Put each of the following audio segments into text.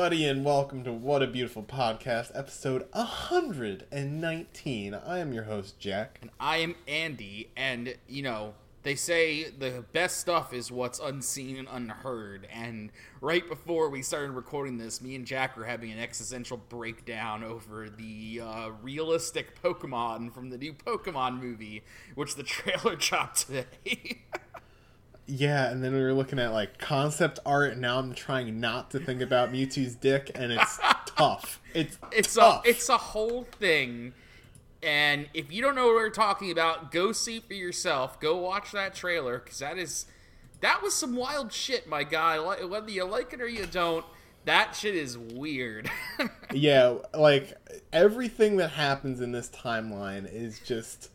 everybody, and welcome to What a Beautiful Podcast, episode 119. I am your host, Jack. And I am Andy, and you know, they say the best stuff is what's unseen and unheard. And right before we started recording this, me and Jack were having an existential breakdown over the uh, realistic Pokemon from the new Pokemon movie, which the trailer dropped today. Yeah, and then we were looking at like concept art, and now I'm trying not to think about Mewtwo's dick, and it's tough. It's it's tough. a it's a whole thing. And if you don't know what we're talking about, go see for yourself. Go watch that trailer because that is that was some wild shit, my guy. Whether you like it or you don't, that shit is weird. yeah, like everything that happens in this timeline is just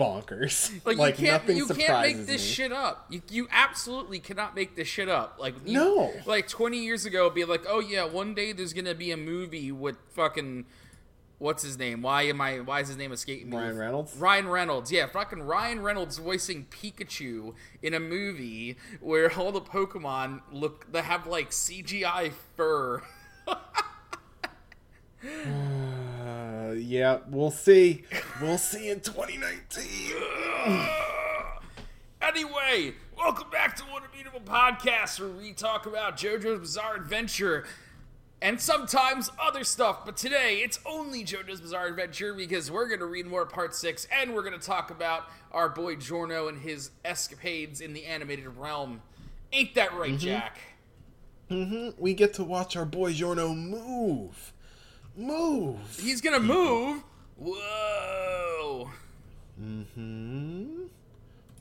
bonkers. Like, like you can't, nothing you can't make this me. shit up. You, you absolutely cannot make this shit up. Like you, No. like twenty years ago, be like, oh yeah, one day there's gonna be a movie with fucking what's his name? Why am I? Why is his name escaping me? Ryan Reynolds? Ryan Reynolds, yeah, fucking Ryan Reynolds voicing Pikachu in a movie where all the Pokemon look they have like CGI fur. Oh, Yeah, we'll see. We'll see in 2019. Anyway, welcome back to What a Beautiful Podcast, where we talk about JoJo's Bizarre Adventure and sometimes other stuff. But today, it's only JoJo's Bizarre Adventure because we're going to read more Part 6 and we're going to talk about our boy Giorno and his escapades in the animated realm. Ain't that right, Jack? Mm-hmm. We get to watch our boy Giorno move. Move. He's going to move. Whoa. Hmm.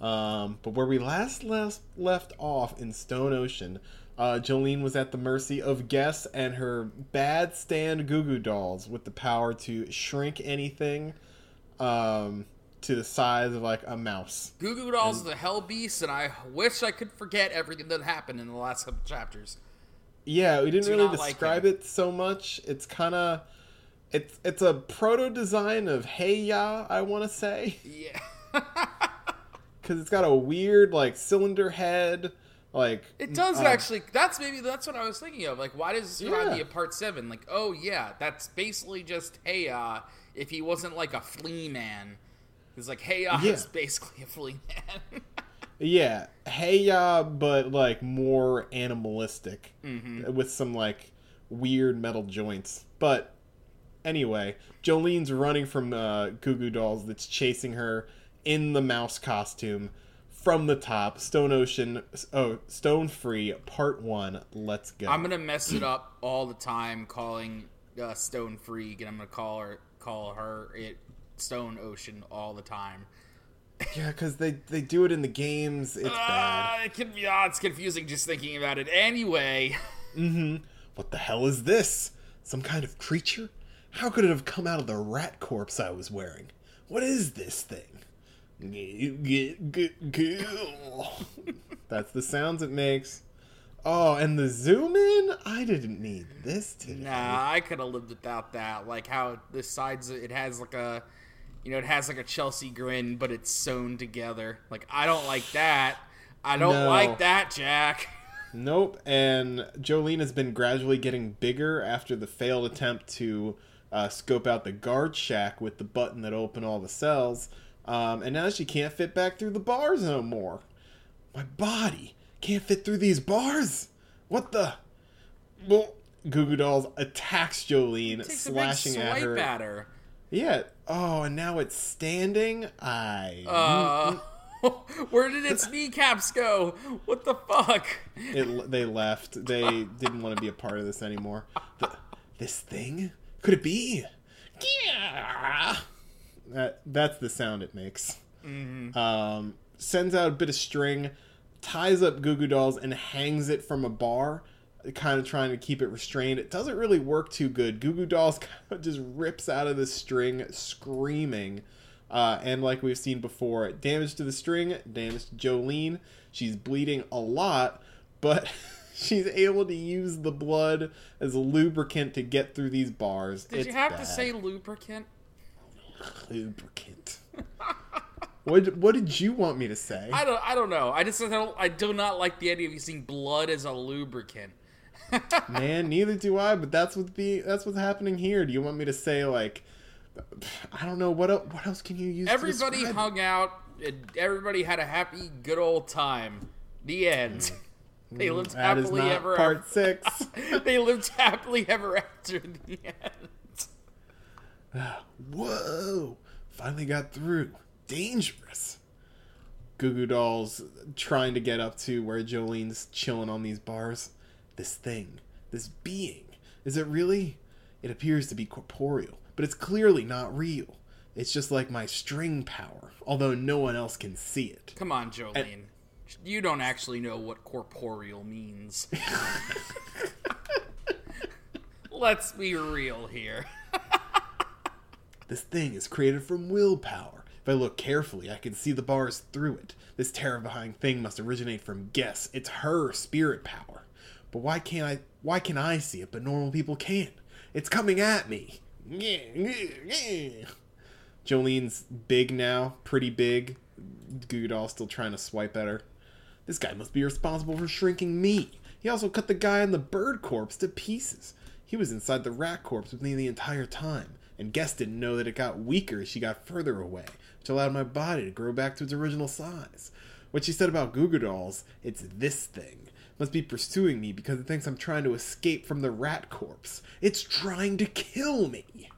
Um, but where we last left, left off in Stone Ocean, uh, Jolene was at the mercy of Guess and her bad stand Goo Goo dolls with the power to shrink anything um, to the size of like a mouse. Goo Goo Dolls is a hell beast, and I wish I could forget everything that happened in the last couple chapters. Yeah, we didn't Do really not like describe it so much. It's kind of it's it's a proto design of Hey Ya, I want to say. Yeah. because it's got a weird like cylinder head like It does uh, actually. That's maybe that's what I was thinking of. Like, why does Yeah. me of part seven? Like, oh yeah, that's basically just Hey Heya if he wasn't like a flea man. He's like Heya Yeah. is basically a flea man. yeah. Hey ya but like more animalistic Mm-hmm. with some like weird metal joints. But anyway jolene's running from uh goo goo dolls that's chasing her in the mouse costume from the top. Stone ocean oh stone free part one. Let's go. I'm gonna mess it up all the time, calling uh, Stone Freak, and I'm gonna call her call her it Stone Ocean all the time. Yeah because they they do it in the games it's bad Ah, it can be. It's confusing just thinking about it. Anyway. What the hell is this? Some kind of creature? How could it have come out of the rat corpse I was wearing? What is this thing? That's the sounds it makes. Oh, and the zoom in? I didn't need this today. Nah, I could have lived without that. Like how the sides, it has like a, you know, it has like a Chelsea grin, but it's sewn together. Like I don't like that. I don't No. like that, Jack. Nope. And Jolene has been gradually getting bigger after the failed attempt to uh, scope out the guard shack with the button that opened all the cells. Um, and now she can't fit back through the bars no more. My body can't fit through these bars. What the? Well, Goo Goo Dolls attacks Jolene, Takes a big slashing swipe at her. at her. Yeah. Oh, and now it's standing. I. Uh, where did its kneecaps go? What the fuck? it, they left. They didn't want to be a part of this anymore. The, this thing? Could it be? Yeah. That, that's the sound it makes. Um, sends out a bit of string, ties up Goo Goo Dolls, and hangs it from a bar, kind of trying to keep it restrained. It doesn't really work too good. Goo Goo Dolls kind of just rips out of the string, screaming. Uh, and like we've seen before, damage to the string, damage to Jolene. She's bleeding a lot, but she's able to use the blood as a lubricant to get through these bars. Did It's you have to say lubricant? lubricant? what What did you want me to say? I don't. I don't know. I just don't. I do not like the idea of using blood as a lubricant. Man, neither do I. But that's what the that's what's happening here. Do you want me to say like, I don't know what el- what else can you use? Everybody hung out. and Everybody had a happy, good old time. The end. They lived Mm. That is happily ever part six. they lived happily ever after the end. Whoa! Finally got through. Dangerous. Goo Goo Dolls trying to get up to where Jolene's chilling on these bars. This thing, this being, is it really? It appears to be corporeal, but it's clearly not real. It's just like my string power, although no one else can see it. Come on, Jolene. You don't actually know what corporeal means. Let's be real here. This thing is created from willpower. If I look carefully, I can see the bars through it. This terrifying thing must originate from Guess. It's her spirit power. But why can't I why can I see it but normal people can't? It's coming at me. Jolene's big now, pretty big. Goo Goo still trying to swipe at her. This guy must be responsible for shrinking me. He also cut the guy in the bird corpse to pieces. He was inside the rat corpse with me the entire time, and Guess didn't know that it got weaker as she got further away, which allowed my body to grow back to its original size. What she said about Goo Goo Dolls, it's this thing, must be pursuing me because it thinks I'm trying to escape from the rat corpse. It's trying to kill me.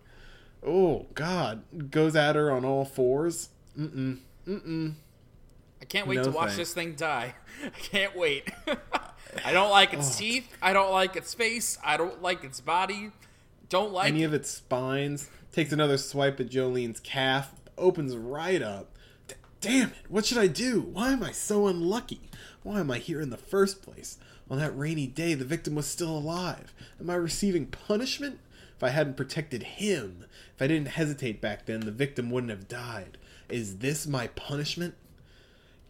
Oh, God. Goes at her on all fours. Mm-mm. Mm-mm. I can't wait No to watch this thing die. I can't wait. I don't like its oh. teeth. I don't like its face. I don't like its body. Don't like any of its spines, takes another swipe at Jolene's calf, opens right up. Damn it, what should I do? Why am I so unlucky? Why am I here in the first place? On that rainy day, the victim was still alive. Am I receiving punishment? If I hadn't protected him, if I didn't hesitate back then, the victim wouldn't have died. Is this my punishment?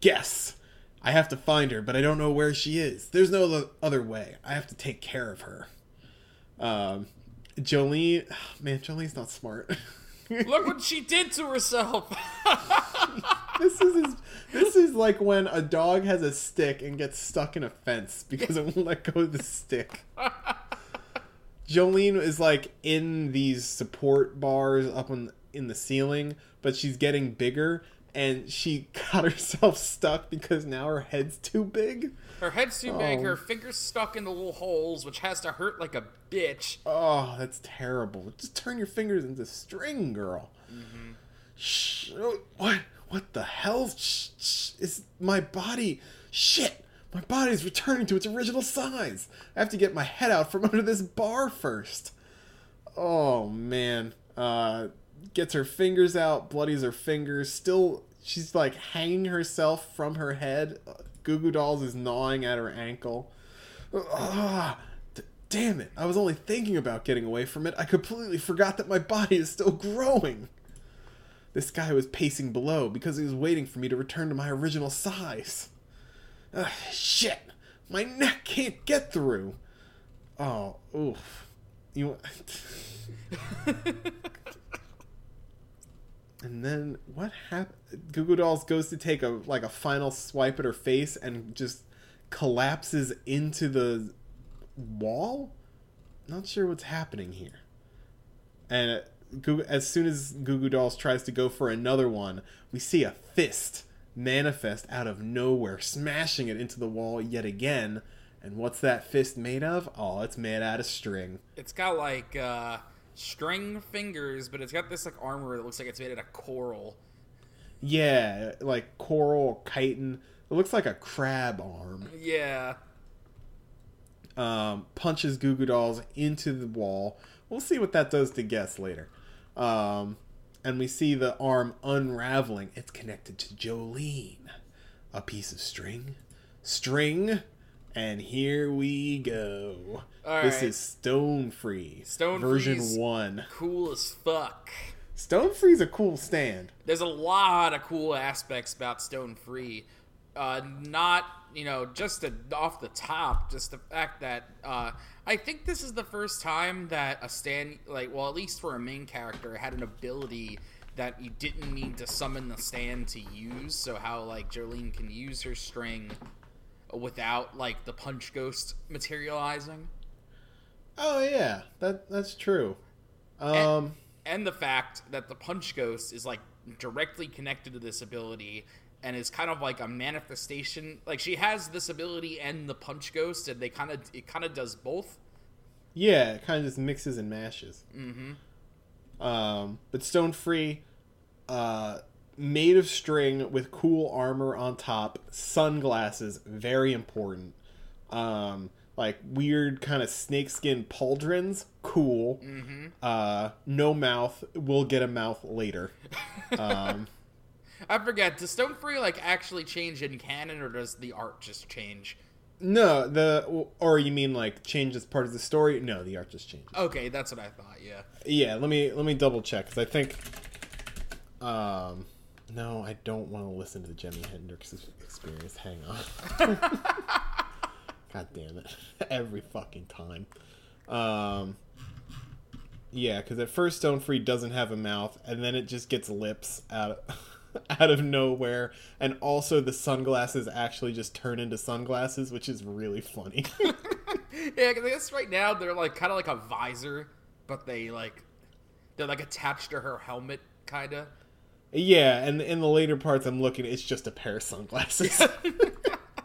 Guess. I have to find her, but I don't know where she is. There's no other way. I have to take care of her. Um, Jolene, man, Jolene's not smart. Look what she did to herself. this is his, this is like when a dog has a stick and gets stuck in a fence because it won't let go of the stick. Jolene is like in these support bars up on in the ceiling, but she's getting bigger and she got herself stuck because now her head's too big. her head's too big. Oh. Her fingers stuck in the little holes, which has to hurt like a bitch. Oh, that's terrible. Just turn your fingers into string, girl. Shh. oh, What? What the hell? Shh, shh. Is my body? Shit. My body's returning to its original size. I have to get my head out from under this bar first. Oh man. Uh, gets her fingers out, bloodies her fingers. Still, she's like hanging herself from her head. Goo Goo Dolls is gnawing at her ankle. D- damn it. I was only thinking about getting away from it. I completely forgot that my body is still growing. This guy was pacing below because he was waiting for me to return to my original size. Ugh, shit. My neck can't get through. Oh, oof. You. and then what happened? Goo Dolls goes to take a like a final swipe at her face and just collapses into the wall. Not sure what's happening here. And uh, as soon as Goo Dolls tries to go for another one, we see a fist manifest out of nowhere, smashing it into the wall yet again. And what's that fist made of? Oh, it's made out of string. It's got like uh, string fingers, but it's got this like armor that looks like it's made out of coral. Yeah, like coral chitin. It looks like a crab arm. Yeah. um, punches Goo Goo Dolls into the wall. We'll see what that does to Guess later. Um, and we see the arm unraveling. It's connected to Jolene. A piece of string. String. And here we go. All this right. is Stone Free. Stone version Freeze. 1. Cool as fuck. Stone Free's a cool stand. There's a lot of cool aspects about Stone Free. Uh, not, you know, just the, off the top, just the fact that uh, I think this is the first time that a stand, like, well, at least for a main character, had an ability that you didn't need to summon the stand to use. So, how, like, Jolene can use her string without, like, the punch ghost materializing. Oh yeah, that that's true. Um, and the fact that the punch ghost is like directly connected to this ability and is kind of like a manifestation like she has this ability and the punch ghost and they kind of it kind of does both yeah, it kind of just mixes and mashes. Mm-hmm. Um, but Stone Free, uh, made of string with cool armor on top, sunglasses, very important. Um, like weird kind of snakeskin pauldrons, cool. Mm-hmm. Uh, no mouth. We'll get a mouth later. Um, i forget does stone free like actually change in canon or does the art just change no, the or you mean like change as part of the story? No, the art just changes. okay that's what i thought yeah Yeah, let me let me double check because I think. Um, no, I don't want to listen to the Jimi Hendrix experience. Hang on. God damn it! Every fucking time. Um. Yeah, because at first Stone Free doesn't have a mouth, and then it just gets lips out of, out of nowhere, and also the sunglasses actually just turn into sunglasses, which is really funny. yeah 'cause i guess right now they're like kind of like a visor but they like they're like attached to her helmet kind of Yeah, and in the later parts, I'm looking. It's just a pair of sunglasses.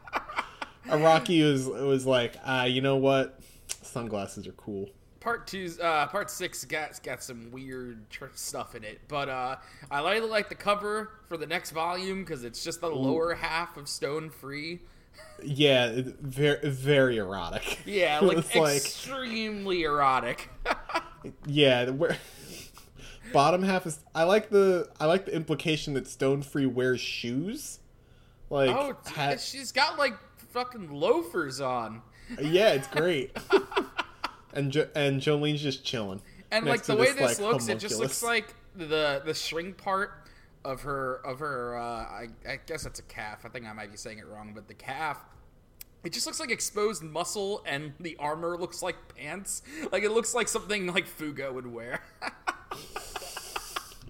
Araki was was like, ah, you know what? Sunglasses are cool. part two's uh part six got got some weird tr- stuff in it but uh i really like the cover for the next volume because it's just the lower half of stone free Yeah, very very erotic. yeah like It's like extremely erotic yeah, the, where bottom half is. I like the I like the implication that Stone Free wears shoes. Like, oh ha- she's got like fucking loafers on yeah, it's great. and jo- and Jolene's just chilling. and like the way this, this like, looks it just looks like the the string part of her of her uh I, I guess that's a calf i think i might be saying it wrong but the calf it just looks like exposed muscle and the armor looks like pants like it looks like something like fugo would wear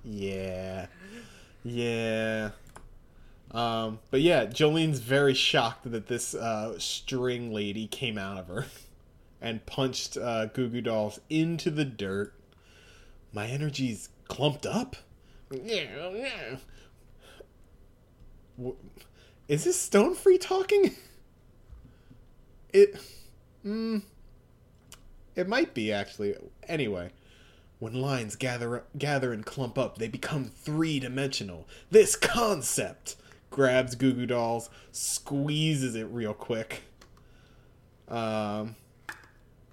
Yeah. Yeah. Um, but yeah, Jolene's very shocked that this uh, string lady came out of her and punched uh, Goo Goo Dolls into the dirt. My energy's clumped up. Yeah, yeah. Is this Stone Free talking? It. Mm, it might be, actually. Anyway. When lines gather gather and clump up, they become three dimensional. This concept grabs Goo Goo Dolls, squeezes it real quick. Um,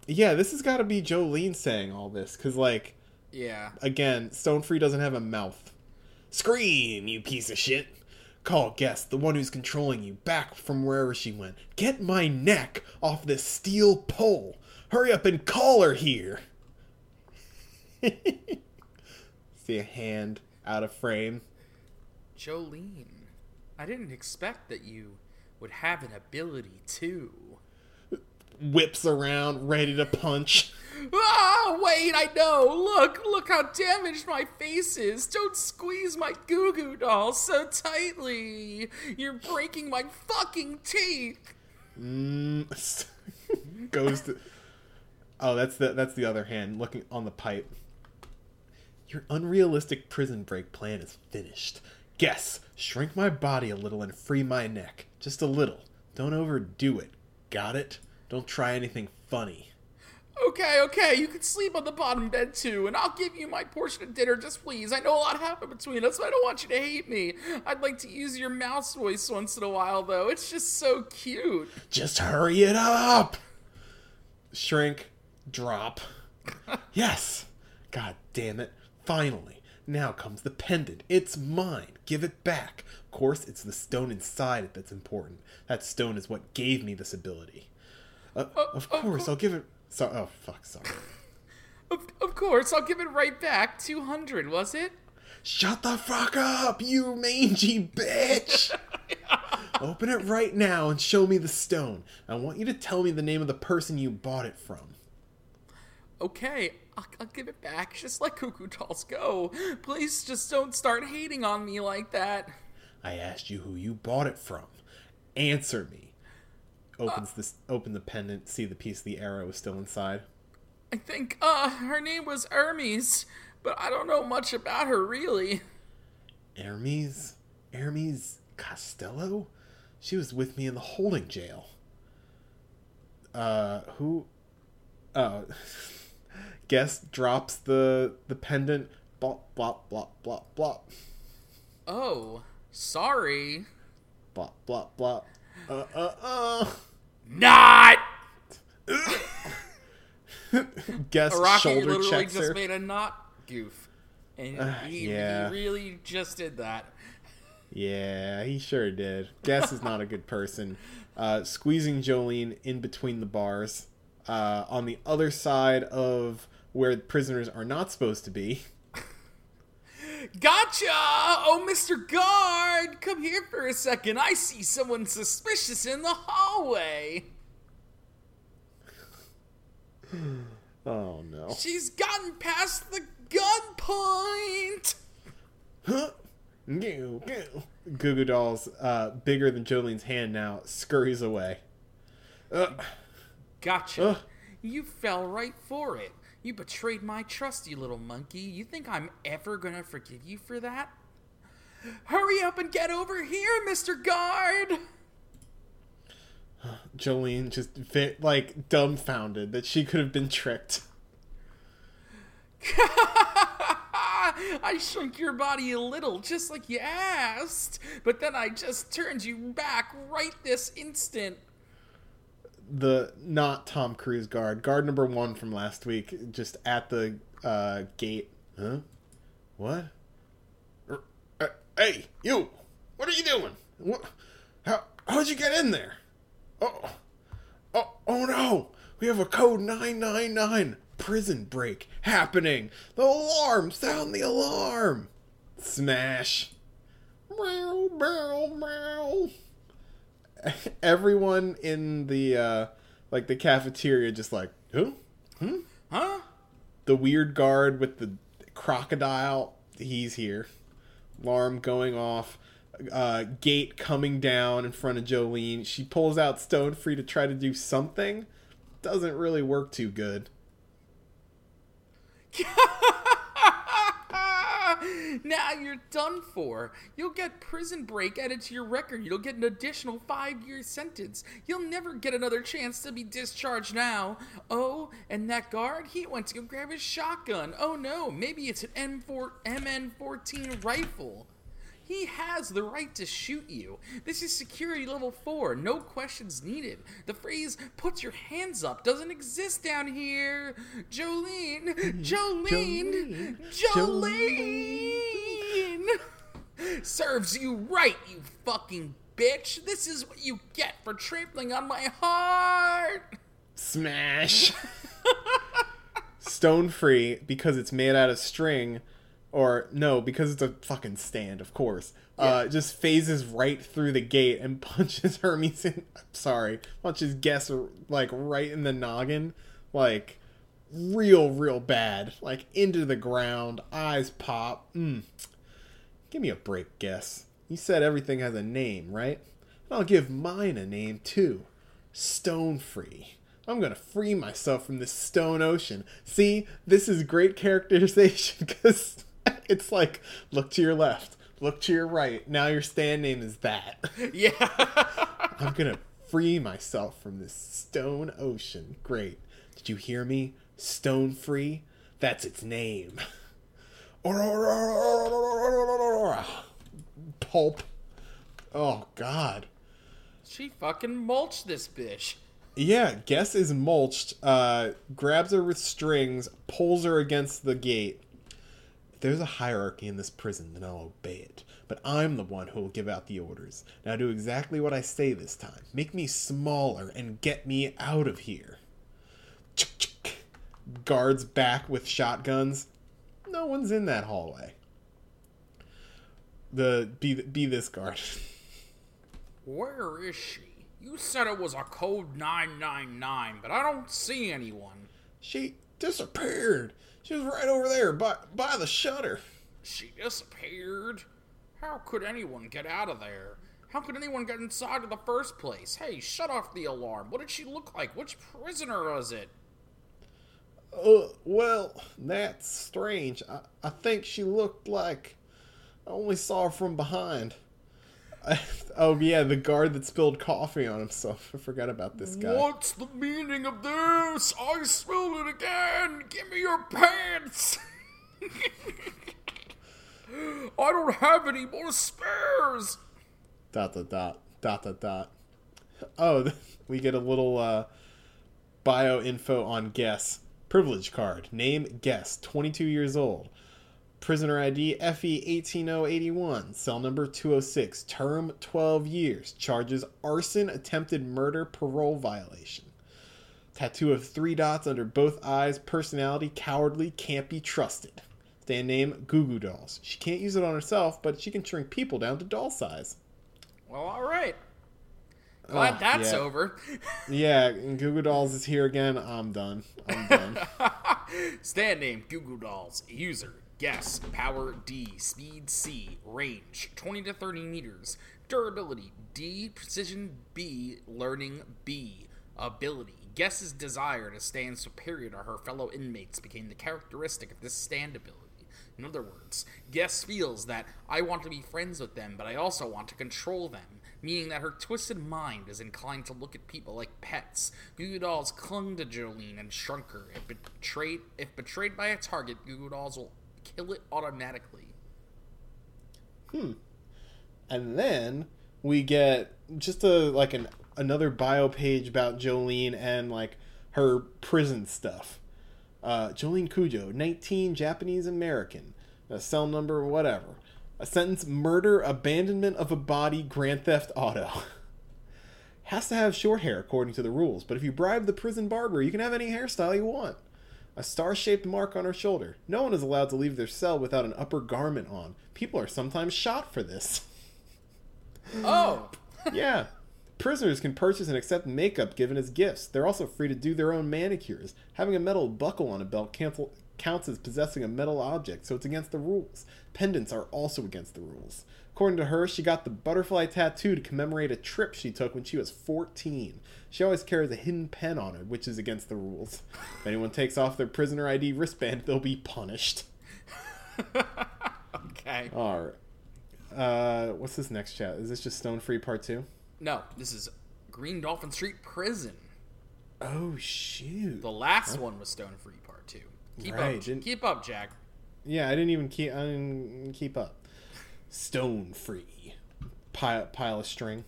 yeah, this has got to be Jolene saying all this, cause like yeah again, Stone Free doesn't have a mouth. Scream, you piece of shit! Call Guess, the one who's controlling you, back from wherever she went. Get my neck off this steel pole. Hurry up and call her here. See a hand out of frame. jolene i didn't expect that you would have an ability too Whips around, ready to punch. Ah, wait, I know. Look, look how damaged my face is. Don't squeeze my goo goo doll so tightly. You're breaking my fucking teeth. Mm, goes to. Oh, that's the that's the other hand looking on the pipe. Your unrealistic prison break plan is finished. Guess, shrink my body a little and free my neck. Just a little. Don't overdo it. Got it? Don't try anything funny. Okay, okay, you can sleep on the bottom bed too, and I'll give you my portion of dinner, just please. I know a lot happened between us, but I don't want you to hate me. I'd like to use your mouse voice once in a while, though. It's just so cute. Just hurry it up! Shrink, drop. yes! God damn it. Finally. Now comes the pendant. It's mine. Give it back. Of course, it's the stone inside it that's important. That stone is what gave me this ability. Uh, of course, I'll give it. So, oh, fuck, sorry. Of, of course, I'll give it right back. 200, was it? Shut the fuck up, you mangy bitch! Open it right now and show me the stone. I want you to tell me the name of the person you bought it from. Okay, I'll, I'll give it back. Just let Cuckoo Dolls go. Please just don't start hating on me like that. I asked you who you bought it from. Answer me. Opens this open the pendant, see the piece of the arrow is still inside. I think, uh, her name was Hermes, but I don't know much about her really. Hermes? Hermes Costello? She was with me in the holding jail. Uh, who? Oh, Guess drops the the pendant. Blop blop blop blop blop Oh, sorry. blop blop blop. Uh uh uh. Not! Guess Araki shoulder literally checks just her. made a not goof. And Uh, he, yeah. he really just did that. Yeah, he sure did. Guess is not a good person. Uh, squeezing Jolene in between the bars. Uh, on the other side of where prisoners are not supposed to be. Gotcha! Oh, Mr. Guard! Come here for a second. I see someone suspicious in the hallway. Oh no. She's gotten past the gunpoint! Huh? Goo, goo. Goo Goo Dolls, uh, bigger than Jolene's hand now, scurries away. Uh, Gotcha. Ugh. You fell right for it. You betrayed my trust, you little monkey. You think I'm ever gonna forgive you for that? Hurry up and get over here, Mr. Guard! Jolene just fit, like dumbfounded that she could have been tricked. I shrunk your body a little, just like you asked, but then I just turned you back right this instant. The not Tom Cruise guard, guard number one from last week, just at the uh, gate. Huh? What? Er, uh, hey, you! What are you doing? What? How? How'd you get in there? Oh, oh, oh no! We have a code nine nine nine prison break happening. The alarm! Sound the alarm! Smash! Meow, meow, meow everyone in the uh like the cafeteria just like who? Huh? the weird guard with the crocodile he's here. Alarm going off. Uh gate coming down in front of jolene. She pulls out stone free to try to do something. Doesn't really work too good now you're done for. You'll get prison break added to your record. You'll get an additional five year sentence. You'll never get another chance to be discharged now. Oh, and that guard, he went to go grab his shotgun. Oh no, maybe it's an M4, MN14 rifle. He has the right to shoot you. This is security level 4, no questions needed. The phrase, put your hands up, doesn't exist down here. Jolene, Jolene, Jolene! Serves you right, you fucking bitch. This is what you get for trampling on my heart. smash stone free because it's made out of string or no because it's a fucking stand of course. Uh just phases right through the gate and punches hermes in I'm sorry punches guess like right in the noggin. Like real real bad. Like into the ground. Eyes pop. Mm. give me a break guess. You said everything has a name right? I'll give mine a name too. Stone free. I'm gonna free myself from this stone ocean. See, this is great characterization because it's like look to your left, look to your right. Now your stand name is that. Yeah. I'm gonna free myself from this stone ocean. Great. Did you hear me? Stone free? That's its name. Pulp. Oh, God. she fucking mulched this bitch. Yeah, Guess is mulched, uh, grabs her with strings, pulls her against the gate. There's a hierarchy in this prison, then I'll obey it. But I'm the one who will give out the orders. Now do exactly what I say this time. Make me smaller and get me out of here. Guards back with shotguns. No one's in that hallway. The be be this guard. Where is she? You said it was a code 999, but I don't see anyone. She disappeared. She was right over there by by the shutter. She disappeared? How could anyone get out of there? How could anyone get inside in the first place? Hey, shut off the alarm. What did she look like? Which prisoner was it? Uh, well, that's strange. I, I think she looked like I only saw her from behind. Oh yeah, the guard that spilled coffee on himself. I forgot about this guy. What's the meaning of this? I spilled it again. Give me your pants. I don't have any more spares. Dot dot dot dot dot dot. Oh, we get a little uh, bio info on Guess. Privilege card. Name Guess. 22 years old. Prisoner ID FE 18081. Cell number 206. Term 12 years. Charges arson, attempted murder, parole violation. Tattoo of three dots under both eyes. Personality cowardly, can't be trusted. Stand name Goo Goo Dolls. She can't use it on herself, but she can shrink people down to doll size. Well, all right. Ah, Glad Oh, that's yeah. over. Yeah, Goo Goo Dolls is here again. I'm done. I'm done. Stand name Goo Goo Dolls. User Guess Power D Speed C Range 20 to 30 meters Durability D Precision B Learning B Ability Guess's desire to stand superior to her fellow inmates became the characteristic of this stand ability. In other words, Guess feels that I want to be friends with them, but I also want to control them, meaning that her twisted mind is inclined to look at people like pets. Goo Dolls clung to Jolene and shrunk her. If betrayed, if betrayed by a target, Goo Goo Dolls will kill it automatically. Hmm. And then we get just a like an another bio page about Jolene and like her prison stuff. Uh, Jolene Cujoh, 19, Japanese American, a cell number, whatever. A sentence: murder, abandonment of a body, grand theft auto. Has to have short hair according to the rules, but if you bribe the prison barber, you can have any hairstyle you want. A star shaped mark on her shoulder. No one is allowed to leave their cell without an upper garment on. People are sometimes shot for this. Oh! yeah. Prisoners can purchase and accept makeup given as gifts. They're also free to do their own manicures. Having a metal buckle on a belt cancel, counts as possessing a metal object, so it's against the rules. Pendants are also against the rules. According to her, she got the butterfly tattoo to commemorate a trip she took when she was 14. She always carries a hidden pen on her, which is against the rules. If anyone takes off their prisoner ID wristband, they'll be punished. Okay. Alright. Uh, what's this next chat? Is this just Stone Free Part 2? No, this is Green Dolphin Street Prison. Oh, shoot. The last one was Stone Free Part 2. Keep Right, up. didn't- Keep up, Jack. Yeah, I didn't even keep. I didn't keep up. Stone free, pile, pile of string.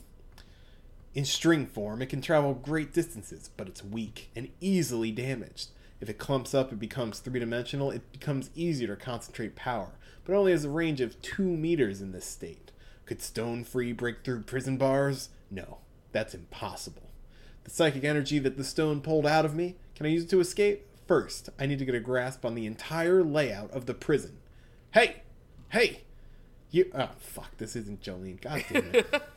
In string form, it can travel great distances, but it's weak and easily damaged. If it clumps up and becomes three dimensional, it becomes easier to concentrate power, but only has a range of two meters in this state. Could stone free break through prison bars? No, that's impossible. The psychic energy that the stone pulled out of me, can I use it to escape? First, I need to get a grasp on the entire layout of the prison. Hey! Hey! You. Oh, fuck, this isn't Jolene. God damn it.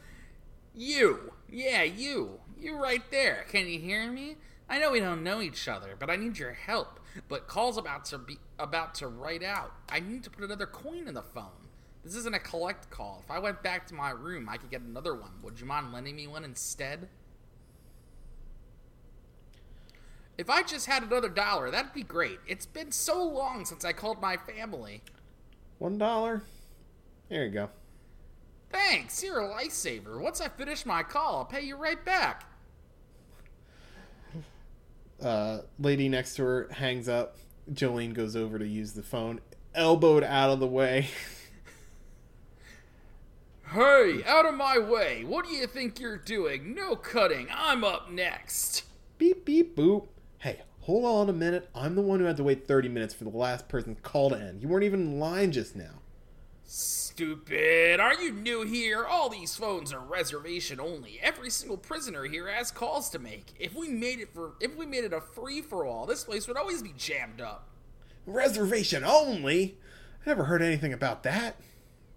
You. Yeah, you. You right there. Can you hear me? I know we don't know each other, but I need your help. But call's about to be about to write out. I need to put another coin in the phone. This isn't a collect call. If I went back to my room, I could get another one. Would you mind lending me one instead? If I just had another dollar, that'd be great. It's been so long since I called my family. One dollar? There you go. Thanks, you're a lifesaver. Once I finish my call, I'll pay you right back. Uh, lady next to her hangs up. Jolene goes over to use the phone, elbowed out of the way. Hey, out of my way! What do you think you're doing? No cutting, I'm up next! beep, beep, boop. Hey, hold on a minute. I'm the one who had to wait 30 minutes for the last person's call to end. You weren't even in line just now. Stupid! Are you new here? All these phones are reservation only. Every single prisoner here has calls to make. If we made it for if we made it a free for all, this place would always be jammed up. Reservation only? I never heard anything about that.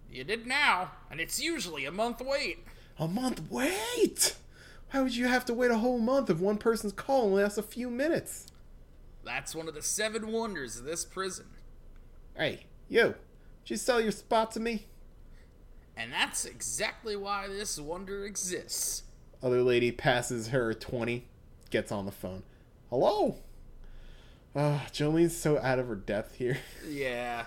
You did now, and it's usually a month wait. A month wait? Why would you have to wait a whole month if one person's call only lasts a few minutes? That's one of the seven wonders of this prison. Hey, you, did you sell your spot to me? And that's exactly why this wonder exists. Other lady passes her 20, gets on the phone. Hello? Uh, Jolene's so out of her depth here. Yeah.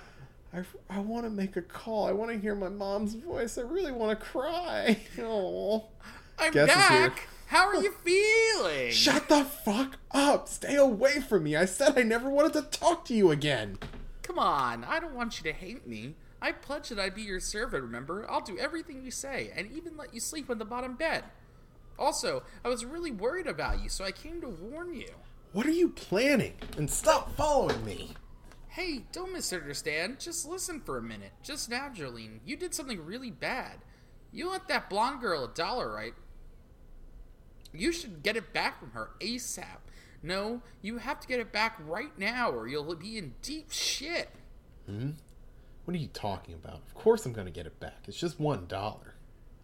I, I want to make a call. I want to hear my mom's voice. I really want to cry. Oh. I'm Guess back. How are you feeling? Shut the fuck up. Stay away from me. I said I never wanted to talk to you again. Come on, I don't want you to hate me. I pledged that I'd be your servant, remember? I'll do everything you say, and even let you sleep on the bottom bed. Also, I was really worried about you, so I came to warn you. What are you planning? And stop following me. Hey, don't misunderstand. Just listen for a minute. Just now, Jolene, you did something really bad. You lent that blonde girl a dollar, right? You should get it back from her ASAP. No, you have to get it back right now, or you'll be in deep shit. Hmm? What are you talking about? Of course I'm going to get it back. It's just one dollar.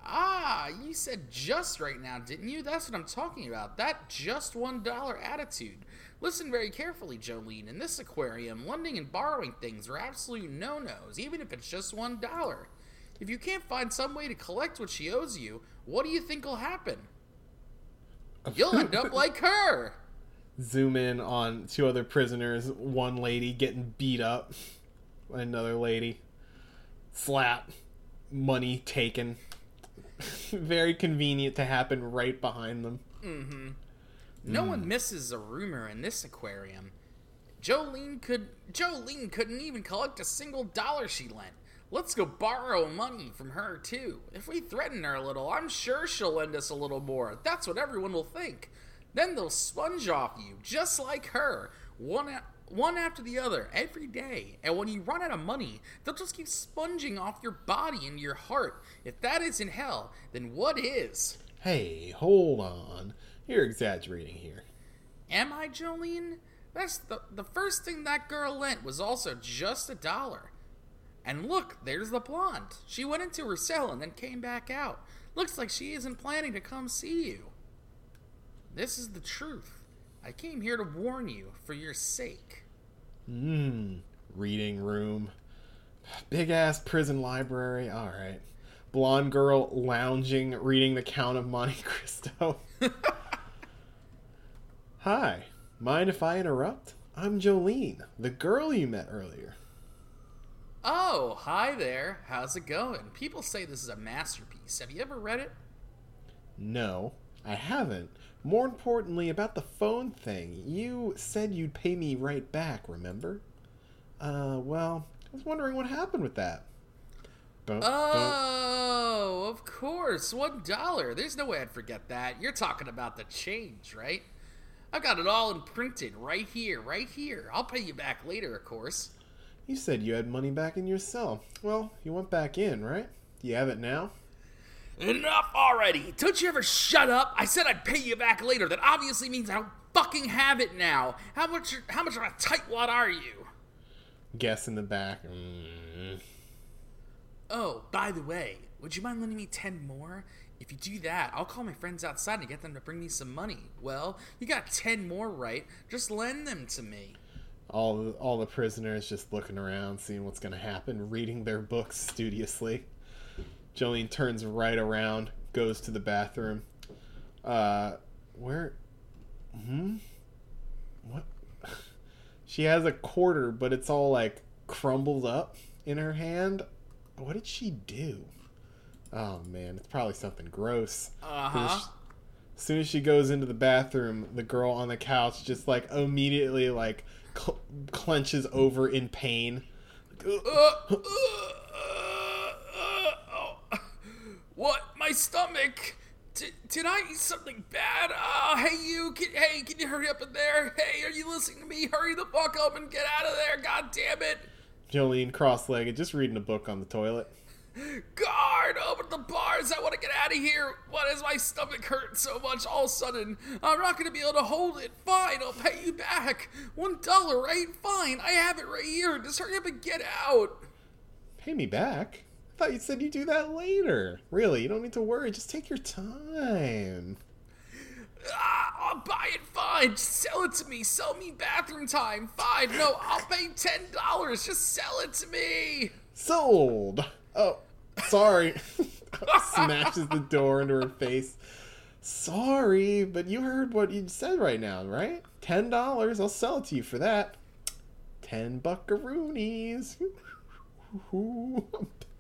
Ah, you said just right now, didn't you? That's what I'm talking about. That just one dollar attitude. Listen very carefully, Jolene. In this aquarium, lending and borrowing things are absolute no nos, even if it's just one dollar. If you can't find some way to collect what she owes you, what do you think will happen? You'll end up like her. Zoom in on two other prisoners. One lady getting beat up. Another lady. Slap. Money taken. Very convenient to happen right behind them. Mm-hmm. No mm. one misses a rumor in this aquarium. Jolene could Jolene couldn't even collect a single dollar she lent. Let's go borrow money from her too. If we threaten her a little, I'm sure she'll lend us a little more. That's what everyone will think. Then they'll sponge off you, just like her, one one after the other every day. And when you run out of money, they'll just keep sponging off your body and your heart. If that isn't hell, then what is? Hey, hold on. You're exaggerating here. Am I, Jolene? That's the the first thing that girl lent was also just a dollar. And look, there's the blonde. She went into her cell and then came back out. Looks like she isn't planning to come see you. This is the truth. I came here to warn you for your sake. Mmm. Reading room. Big ass prison library. Alright. Blonde girl lounging, reading the Count of Monte Cristo. Hi. Mind if I interrupt? I'm Jolene, the girl you met earlier. Oh, hi there. How's it going? People say this is a masterpiece. Have you ever read it? No, I haven't. More importantly, about the phone thing. You said you'd pay me right back, remember? Uh, well, I was wondering what happened with that. Dun. Oh, of course. One dollar. There's no way I'd forget that. You're talking about the change, right? I've got it all imprinted right here, right here. I'll pay you back later, of course. You said you had money back in your cell. Well, you went back in, right? Do you have it now? Enough already. Don't you ever shut up? I said I'd pay you back later. That obviously means I don't fucking have it now. How much how much of a tightwad are you? Guess in the back. Mm. Oh, by the way, would you mind lending me 10 more? If you do that, I'll call my friends outside and get them to bring me some money. Well, you got 10 more, right? Just lend them to me. All the, all the prisoners just looking around, seeing what's going to happen, reading their books studiously. Jolene turns right around, goes to the bathroom. Uh, where? Hmm. What? She has a quarter, but it's all like crumbled up in her hand. What did she do? Oh man, it's probably something gross. Uh huh. As soon as she goes into the bathroom, the girl on the couch just like immediately like cl- clenches over in pain. Like, uh, uh, uh, oh. What? My stomach? Did, did I eat something bad? Oh, hey you! Can, hey, can you hurry up in there? Hey, are you listening to me? Hurry the fuck up and get out of there! God damn it! Jolene, cross-legged, just reading a book on the toilet. Guard, open the bars! I want to get out of here. Why does my stomach hurt so much all of a sudden? I'm not going to be able to hold it. Fine, I'll pay you back. One dollar, right? Fine, I have it right here. Just hurry up and get out. Pay me back. Thought you said you'd do that later. Really, you don't need to worry. Just take your time. Ah, I'll buy it. Fine, just sell it to me. Sell me bathroom time. Fine, no, I'll pay ten dollars. Just sell it to me. Sold. Oh, sorry. Smashes the door into her face. Sorry, but you heard what you said right now, right? Ten dollars, I'll sell it to you for that. Ten buckaroonies.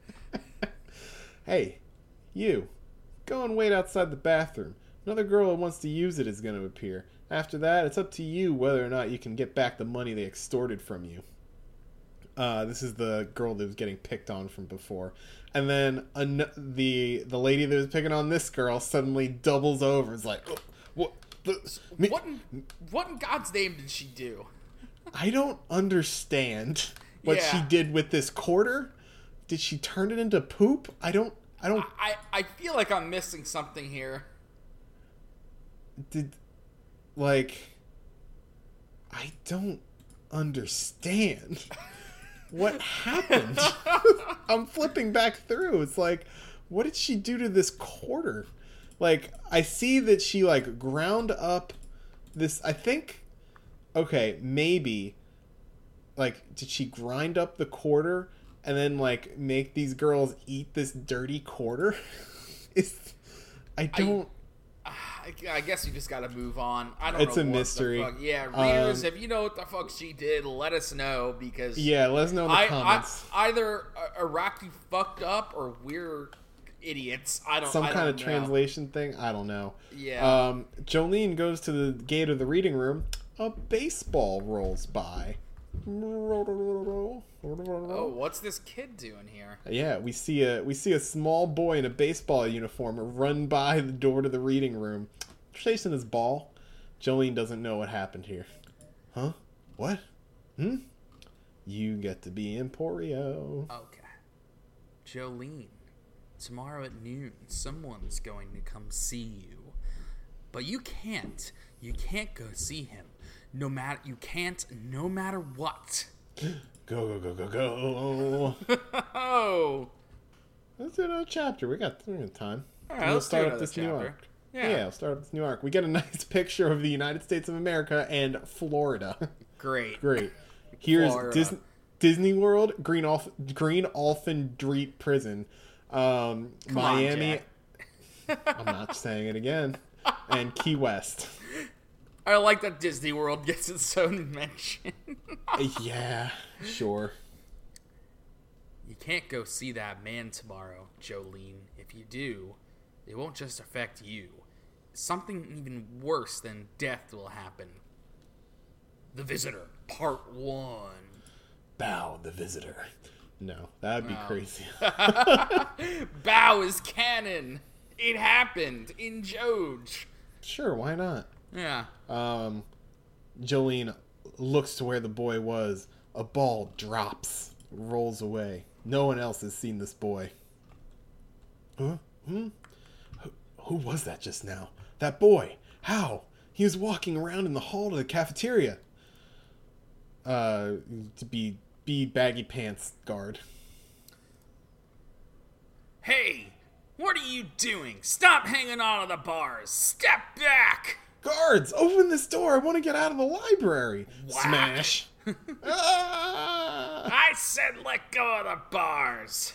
hey, you. Go and wait outside the bathroom. Another girl who wants to use it is going to appear. After that, it's up to you whether or not you can get back the money they extorted from you. Uh, this is the girl that was getting picked on from before, and then an- the the lady that was picking on this girl suddenly doubles over. It's like, "Oh, what? The, me- What in, what in God's name did she do? I don't understand what she did with this quarter. Did she turn it into poop? I don't. I don't. I, I feel like I'm missing something here. Did like. I don't understand what happened. I'm flipping back through. It's like, what did she do to this quarter? Like, I see that she like ground up this. I think. Okay, maybe. Like, did she grind up the quarter and then like make these girls eat this dirty quarter? Is I don't. I, I guess you just got to move on. I don't It's know a what the mystery. fuck- Yeah, readers, Um, if you know what the fuck she did, let us know because yeah, let us know in the I, I comments. either uh, Araki fucked up or we're idiots. I don't. Some I kind don't of know. translation thing. I don't know. Yeah. Um, Jolene goes to the gate of the reading room. A baseball rolls by. Oh, what's this kid doing here? Yeah, we see a we see a small boy in a baseball uniform run by the door to the reading room, chasing his ball. Jolene doesn't know what happened here. Huh? What? Hmm? You get to be Emporio. Okay. Jolene, tomorrow at noon, someone's going to come see you. But you can't. You can't go see him. No matter you can't no matter what. Go go go go go. oh. Let's do another chapter. We got, we got time. All And right, we'll let's do start up this new chapter. arc. Yeah. Yeah. we'll start up this new arc. We get a nice picture of the United States of America and Florida. Great. Great. Here's Florida. Dis- Disney World, Green Alf- Green Dolphin Street Prison, um, Come on, Miami. I'm not saying it again. And Key West. I like that Disney World gets its own mention. yeah, sure. you can't go see that man tomorrow, Jolene. If you do, it won't just affect you. Something even worse than death will happen. The Visitor, Part 1. Bow the visitor. No, that'd be Wow. crazy. Bow is canon. It happened in Joj. sure, why not? Yeah. Um, Jolene looks to where the boy was. A ball drops, rolls away. No one else has seen this boy. Huh? Hmm? Who, who was that just now? That boy. How? He was walking around in the hall to the cafeteria. Uh, to be be baggy pants guard. Hey, what are you doing? Stop hanging on to the bars. Step back. Guards, open this door. I want to get out of the library. Whack. Smash. ah! I said let go of the bars.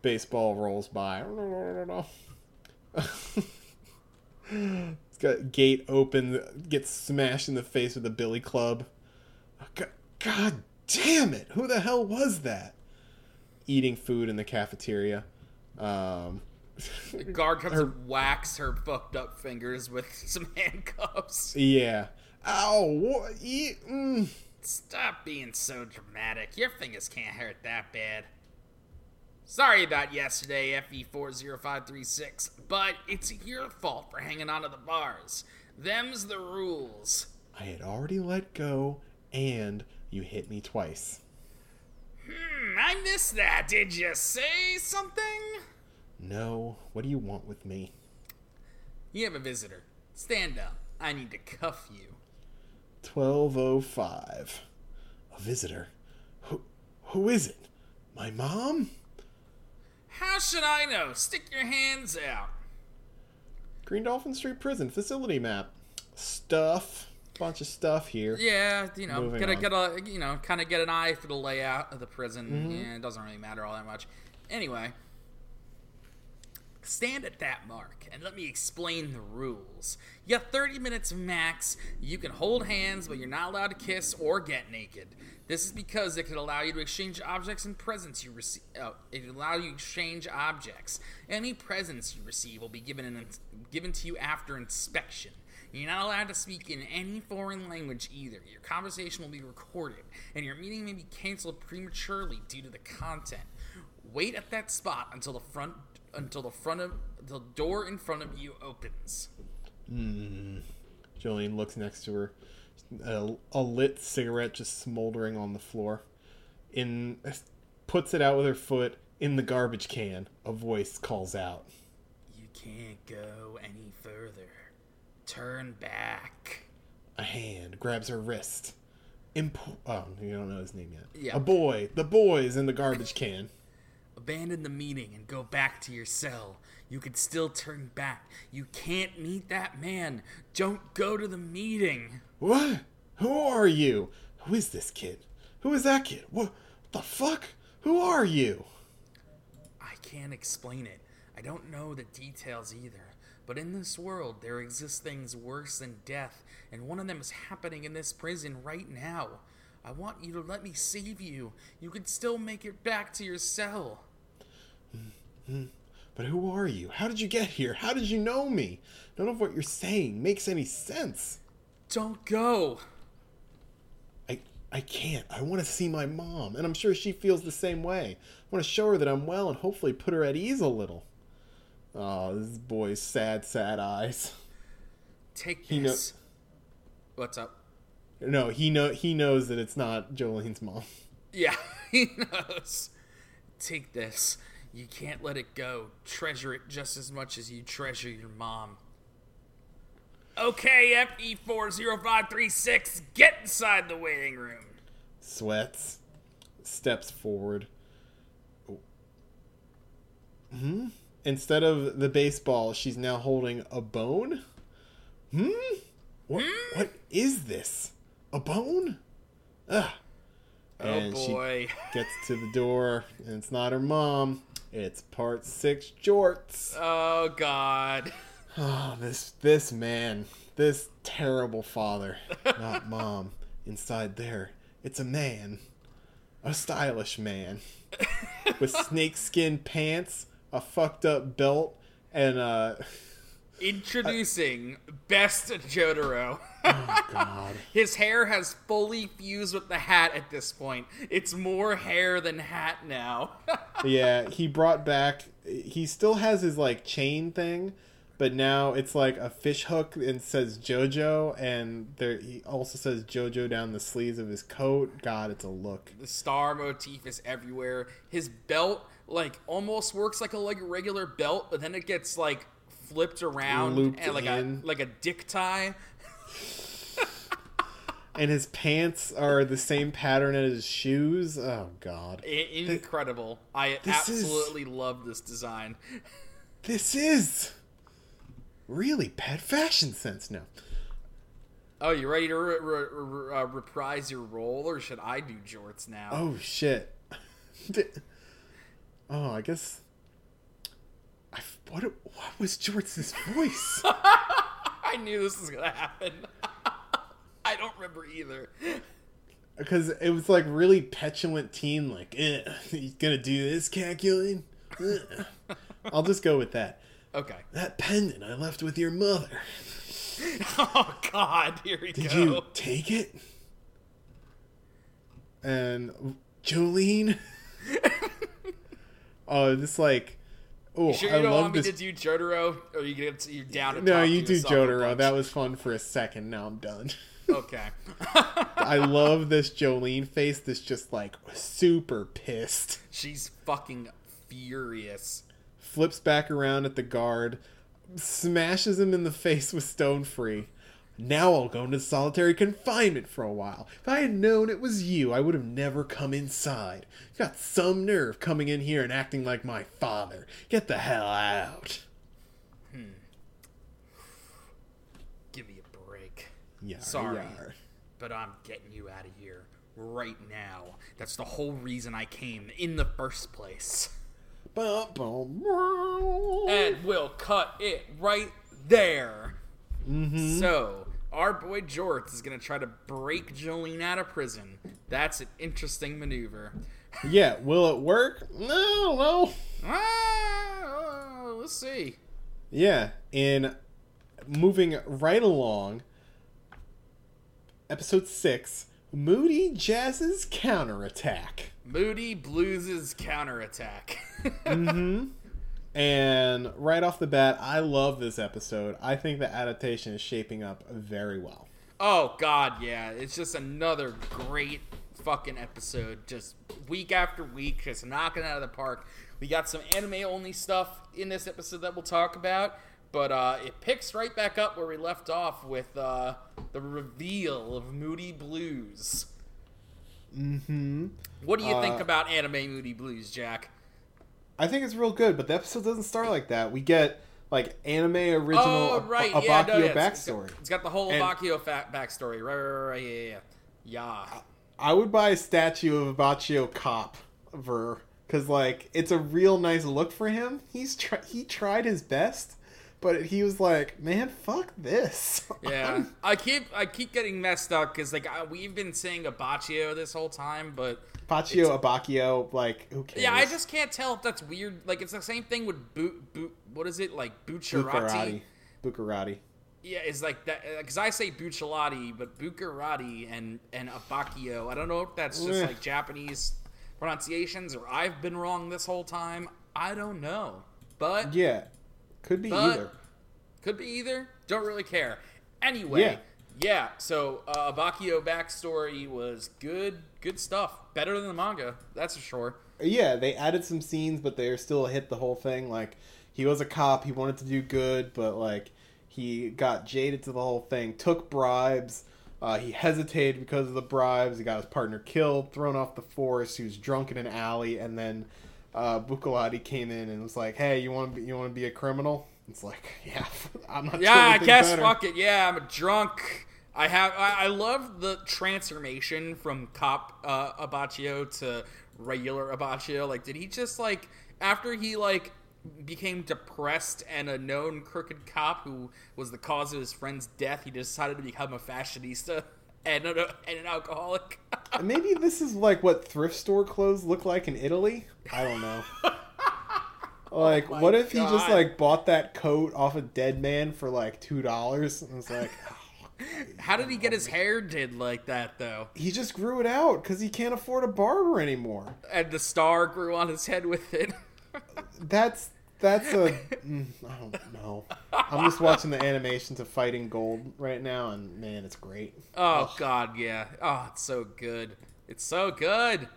baseball rolls by. it's got gate open, gets smashed in the face with a billy club. God, God damn it! Who the hell was that? Eating food in the cafeteria. Um, The guard comes Her- and whacks her fucked up fingers with some handcuffs. yeah. Ow! What? Mm. Stop being so dramatic. Your fingers can't hurt that bad. Sorry about yesterday, FE40536, but it's your fault for hanging onto the bars. Them's the rules. I had already let go, and you hit me twice. Hmm, I missed that. Did you say something? No. What do you want with me? You have a visitor. Stand up. I need to cuff you. 1205. A visitor. Who who is it? My mom? How should I know? Stick your hands out. Green Dolphin Street Prison facility map. Stuff. Bunch of stuff here. Yeah, you know, Moving get a on. get a you know, kind of get an eye for the layout of the prison. Mm-hmm. Yeah, it doesn't really matter all that much. Anyway, Stand at that mark and let me explain the rules. You have 30 minutes max. You can hold hands, but you're not allowed to kiss or get naked. This is because it could allow you to exchange objects and presents you receive. Oh, uh, it will allow you to exchange objects. Any presents you receive will be given in, given to you after inspection. You're not allowed to speak in any foreign language either. Your conversation will be recorded, and your meeting may be canceled prematurely due to the content. Wait at that spot until the front until the front of the door in front of you opens. Hmm. Jolene looks next to her. A, a lit cigarette just smoldering on the floor. In puts it out with her foot in the garbage can. A voice calls out. You can't go any further. Turn back. A hand grabs her wrist. Imp- oh, you don't know his name yet. Yeah. A boy. The boy is in the garbage can. Abandon the meeting and go back to your cell. You can still turn back. You can't meet that man. Don't go to the meeting. What? Who are you? Who is this kid? Who is that kid? What the fuck? Who are you? I can't explain it. I don't know the details either. But in this world, there exist things worse than death, and one of them is happening in this prison right now. I want you to let me save you. You can still make it back to your cell. Mm-hmm. But who are you? How did you get here? How did you know me? None of what you're saying makes any sense. Don't go. I I can't. I want to see my mom, and I'm sure she feels the same way. I want to show her that I'm well and hopefully put her at ease a little. Oh, this boy's sad, sad eyes. Take He this. What's up? No, he know he knows that it's not Jolene's mom. Yeah, he knows. Take this. You can't let it go. Treasure it just as much as you treasure your mom. Okay, E FE40536, get inside the waiting room. Sweats, steps forward. Hmm. Instead of the baseball, she's now holding a bone. Hmm. What? What is this? A bone? Ugh. And oh she boy. gets to the door, and it's not her mom. It's part six jorts. Oh god. Oh, this this man, this terrible father, not mom. Inside there, it's a man, a stylish man, with snakeskin pants, a fucked up belt, and uh, Introducing Best Jotaro. oh god, His hair has fully fused with the hat at this point. It's more hair than hat now. yeah, he brought back. He still has his like chain thing, but now it's like a fish hook and says JoJo, and there he also says JoJo down the sleeves of his coat. God, it's a look. the star motif is everywhere. His belt like almost works like a like regular belt, but then it gets like flipped around Looped and like in. a like a dick tie. and his pants are the same pattern as his shoes. Oh god. I- incredible. I This is- absolutely love this design. This is really bad fashion sense now. Oh, you ready to re- re- re- uh, reprise your role, or should I do jorts now? Oh shit. oh, I guess what what was George's voice? I knew this was gonna happen. I don't remember either. Because it was like really petulant teen like, eh, you gonna do this, calculating? Eh. I'll just go with that. Okay. That pendant I left with your mother. Oh God, here we Did go. you take it? And Jolene. oh, this like, oh, Sure, I you don't love want me this. to do Jotaro, or you get you down to no, you do Jotaro. That was fun for a second. Now I'm done. okay. I love this Jolene face. This just like super pissed. She's fucking furious. Flips back around at the guard, smashes him in the face with Stone Free. Now I'll go into solitary confinement for a while. If I had known it was you, I would have never come inside. You got some nerve coming in here and acting like my father. Get the hell out. Hmm. Give me a break. Yar, Sorry. yar. But I'm getting you out of here right now. That's the whole reason I came in the first place. and we'll cut it right there. Mhm. So, our boy Jorth is going to try to break Jolene out of prison. That's an interesting maneuver. Yeah, will it work? No, no. Ah, let's see. Yeah, in moving right along, episode six, Moody Jazz's counterattack. Moody Blues' counterattack. hmm And right off the bat, I love this episode. I think the adaptation is shaping up very well. oh, God, yeah. It's just another great fucking episode. Just week after week, just knocking it out of the park. We got some anime only stuff in this episode that we'll talk about. But uh, it picks right back up where we left off with uh, the reveal of Moody Blues. Mm-hmm. What do you think Uh, about anime Moody Blues, Jack? I think it's real good, but the episode doesn't start like that. We get like anime original Oh, Ab- right. Abakio yeah, no, yeah. Backstory. it's got the whole And- Abakio fa- backstory. Right, right, right. Yeah, yeah, yeah. Yeah. I would buy a statue of Abbacchio Cop for because like it's a real nice look for him. He's tr- he tried his best, but he was like, man, fuck this. Yeah, I keep I keep getting messed up because like I, we've been saying Abbacchio this whole time, but Baccio, Abakio, like who cares? yeah, I just can't tell if that's weird. Like it's the same thing with boot boot. What is it like Bucciarati? Buccarati. Yeah, it's like that because I say Bucciolati, but Buccarati and and Abacchio. I don't know if that's just Eh. like Japanese pronunciations or I've been wrong this whole time. I don't know, but Yeah, could be either. Could be either. Don't really care. Anyway, Yeah. Yeah. so uh, Abakio backstory was good, good stuff. Better than the manga, that's for sure. Yeah, they added some scenes, but they still hit the whole thing. Like he was a cop, he wanted to do good, but like he got jaded to the whole thing. Took bribes. Uh, he hesitated because of the bribes. He got his partner killed, thrown off the force. He was drunk in an alley, and then uh, came in and was like, "Hey, you want to you want to be a criminal?" It's like, yeah, I'm not. Yeah, I guess better. fuck it. Yeah, I'm a drunk. I have. I, I love the transformation from cop uh, Abbacchio to regular Abbacchio. Like, did he just like after he like became depressed and a known crooked cop who was the cause of his friend's death, he decided to become a fashionista and, and an alcoholic. Maybe this is like what thrift store clothes look like in Italy. I don't know. Like, Oh what if he just like bought that coat off a dead man for like two dollars? And was like, How did he get his hair did like that though? he just grew it out because he can't afford a barber anymore. And the star grew on his head with it. That's that's a mm, I don't know. I'm just watching the animations of Fighting Gold right now, and man, it's great. oh god, yeah. Oh, it's so good. It's so good.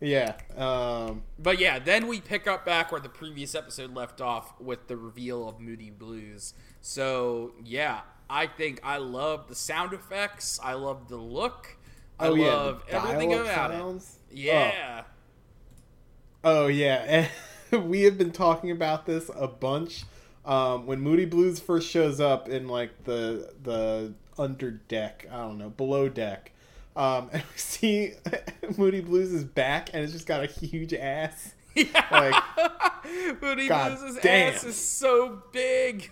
Yeah. Um. But yeah, then we pick up back where the previous episode left off with the reveal of Moody Blues. So yeah, I think I love the sound effects. I love the look. I Oh love the everything about it. Yeah. Oh yeah, we have been talking about this a bunch. Um, when Moody Blues first shows up in like the the under deck, I don't know, below deck, um, and we see Moody Blues is back, and it's just got a huge ass. Yeah. Moody God Blues' damn. ass is so big.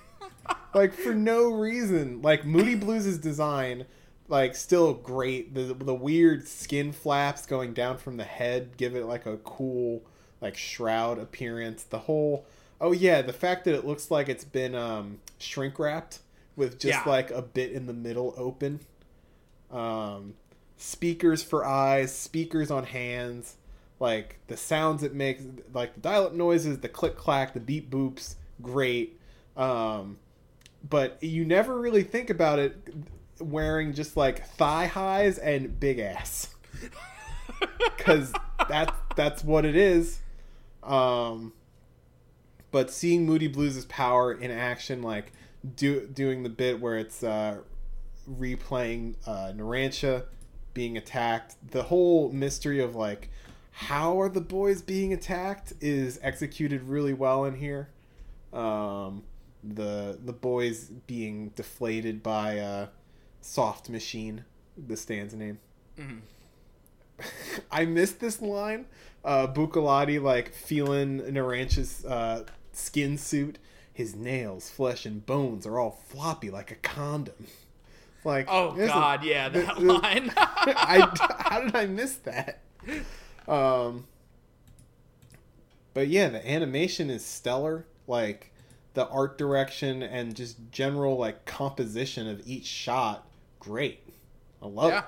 like for no reason. Like Moody Blues' design, like still great. The the weird skin flaps going down from the head give it like a cool like shroud appearance. The whole oh yeah, the fact that it looks like it's been um shrink wrapped with just Yeah. like a bit in the middle open. Um speakers for eyes, speakers on hands, like the sounds it makes like the dial up noises, the click clack, the beep boops, great. Um but you never really think about it wearing just like thigh highs and big ass because that that's what it is um but seeing moody blues' power in action like do, doing the bit where it's uh replaying uh Narancia being attacked the whole mystery of like how are the boys being attacked is executed really well in here um the the boys being deflated by uh soft machine the stands name Mhm. i missed this line uh, like feeling Narancia's uh, skin suit. His nails, flesh, and bones are all floppy like a condom. Like, Oh God, yeah, that th- line. I, how did I miss that? Um, but yeah, the animation is stellar. Like the art direction and just general like composition of each shot, great. I love yeah.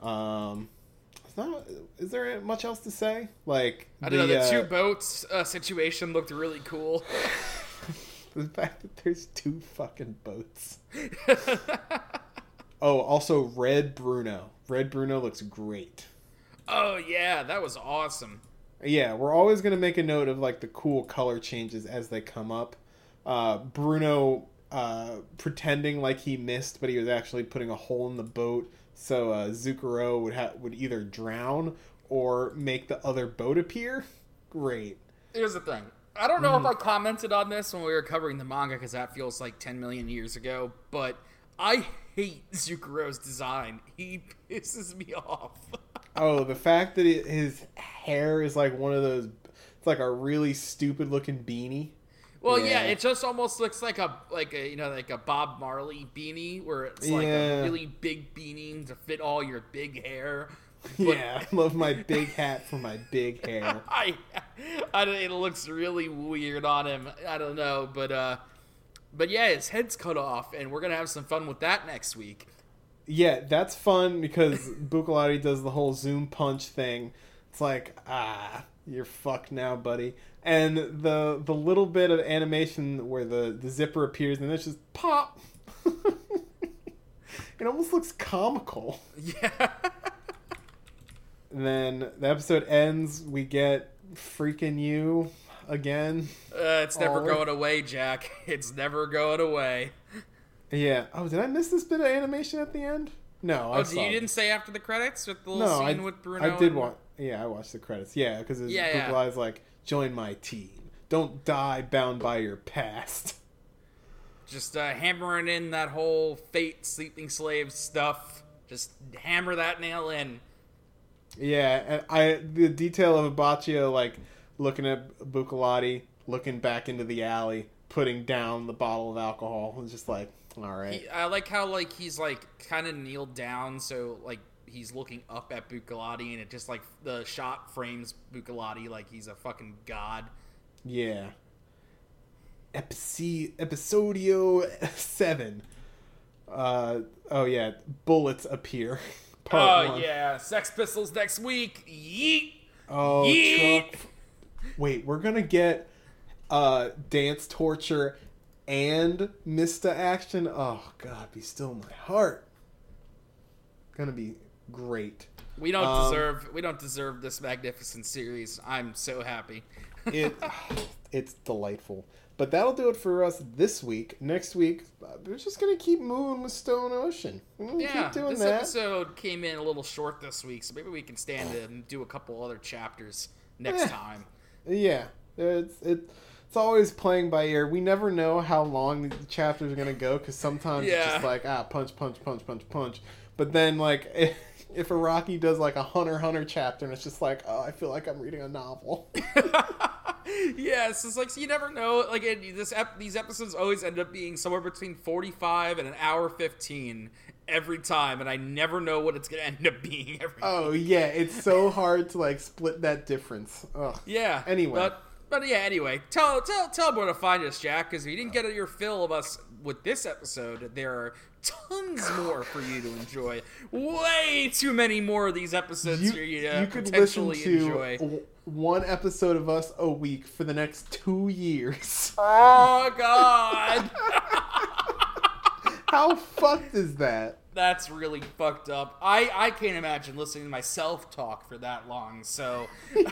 it. Um, not, is there much else to say? Like I don't know. The uh, two boats uh, situation looked really cool. the fact that there's two fucking boats. Oh, also Red Bruno. Red Bruno looks great. oh yeah, that was awesome. Yeah, we're always gonna make a note of like the cool color changes as they come up. Uh, Bruno uh, pretending like he missed, but he was actually putting a hole in the boat, so uh, Zucchero would ha- would either drown or make the other boat appear. Great. Here's the thing. I don't know if mm-hmm. I commented on this when we were covering the manga because that feels like 10 million years ago, but I hate Zucchero's design. He pisses me off. Oh, the fact that it, his hair is like one of those. It's like a really stupid looking beanie. Well, yeah. Yeah. it just almost looks like a like a you know like a Bob Marley beanie where it's like Yeah. a really big beanie to fit all your big hair. Yeah, I love my big hat for my big hair. I, I don't, it looks really weird on him. I don't know, but uh, but yeah, his head's cut off, and we're gonna have some fun with that next week. Yeah, that's fun because Bucalati does the whole zoom punch thing. It's like, ah, you're fucked now, buddy. And the the little bit of animation where the, the zipper appears and it's just pop. it almost looks comical. Yeah. And then the episode ends, we get freaking you again. Uh, it's never Aw. going away, Jack. It's never going away. Yeah. Oh, did I miss this bit of animation at the end? No, I Oh, you didn't say after the credits with the little No, I, scene with Bruno? I did want. Yeah, I watched the credits. Yeah, because Yeah, yeah. Bucalati's like, join my team. Don't die bound by your past. Just uh, hammering in that whole fate sleeping slave stuff. Just hammer that nail in. Yeah, and I the detail of Abbacchio like looking at Bucalati, looking back into the alley, putting down the bottle of alcohol. was just like, all right. He, I like how like he's like kind of kneeled down, so like he's looking up at Bucalati, and it just like the shot frames Bucalati like he's a fucking god. Yeah. Epici- episodio seven. Uh oh yeah, bullets appear. Part oh one. yeah, Sex Pistols next week. Yeet. Oh, Yeet. truck. Wait, we're gonna get uh dance torture and Mista action. Oh God, be still my heart. Gonna be great. We don't Um, deserve we don't deserve this magnificent series. I'm so happy. It it's delightful. But that'll do it for us this week. Next week, uh, we're just gonna keep moving with Stone Ocean. Yeah, keep doing this that. episode came in a little short this week, so maybe we can stand and do a couple other chapters next Eh. time. Yeah, it's it, it's always playing by ear. We never know how long the chapters are gonna go because sometimes it's just like ah punch punch punch punch punch. But then like if, if Araki does like a Hunter Hunter chapter and it's just like oh I feel like I'm reading a novel. yes, it's like so you never know. Like it, this, ep- these episodes always end up being somewhere between forty-five and an hour fifteen every time, and I never know what it's gonna end up being every. oh yeah, it's so hard to like split that difference. Ugh. yeah. Anyway. but but yeah. Anyway, tell tell tell them where to find us, Jack, because if you didn't get your fill of us with this episode, there are tons more for you to enjoy. Way too many more of these episodes You, for you to you could listen potentially to enjoy. One episode of us a week for the next two years. Oh God. How fucked is that? That's really fucked up. I, I can't imagine listening to myself talk for that long. So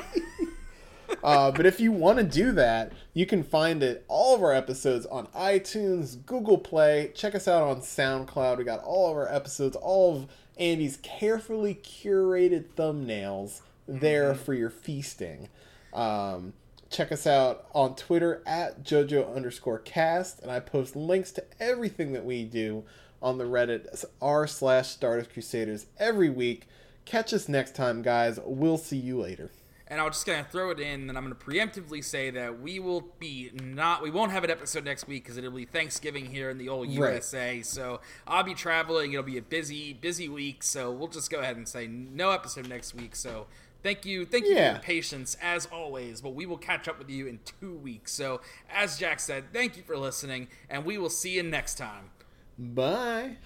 Uh, but if you want to do that, you can find it all of our episodes on iTunes, Google Play. Check us out on SoundCloud. We got all of our episodes, all of Andy's carefully curated thumbnails there for your feasting. Um, check us out on Twitter at JoJo underscore cast, and I post links to everything that we do on the Reddit r slash Stardust Crusaders every week. Catch us next time, guys. We'll see you later. And I'm just gonna throw it in, and I'm gonna preemptively say that we will be not, we won't have an episode next week because it'll be Thanksgiving here in the old Right. USA. So I'll be traveling. It'll be a busy, busy week. So we'll just go ahead and say no episode next week. So thank you, thank you for your patience as always. But we will catch up with you in two weeks. So as Jack said, thank you for listening, and we will see you next time. Bye.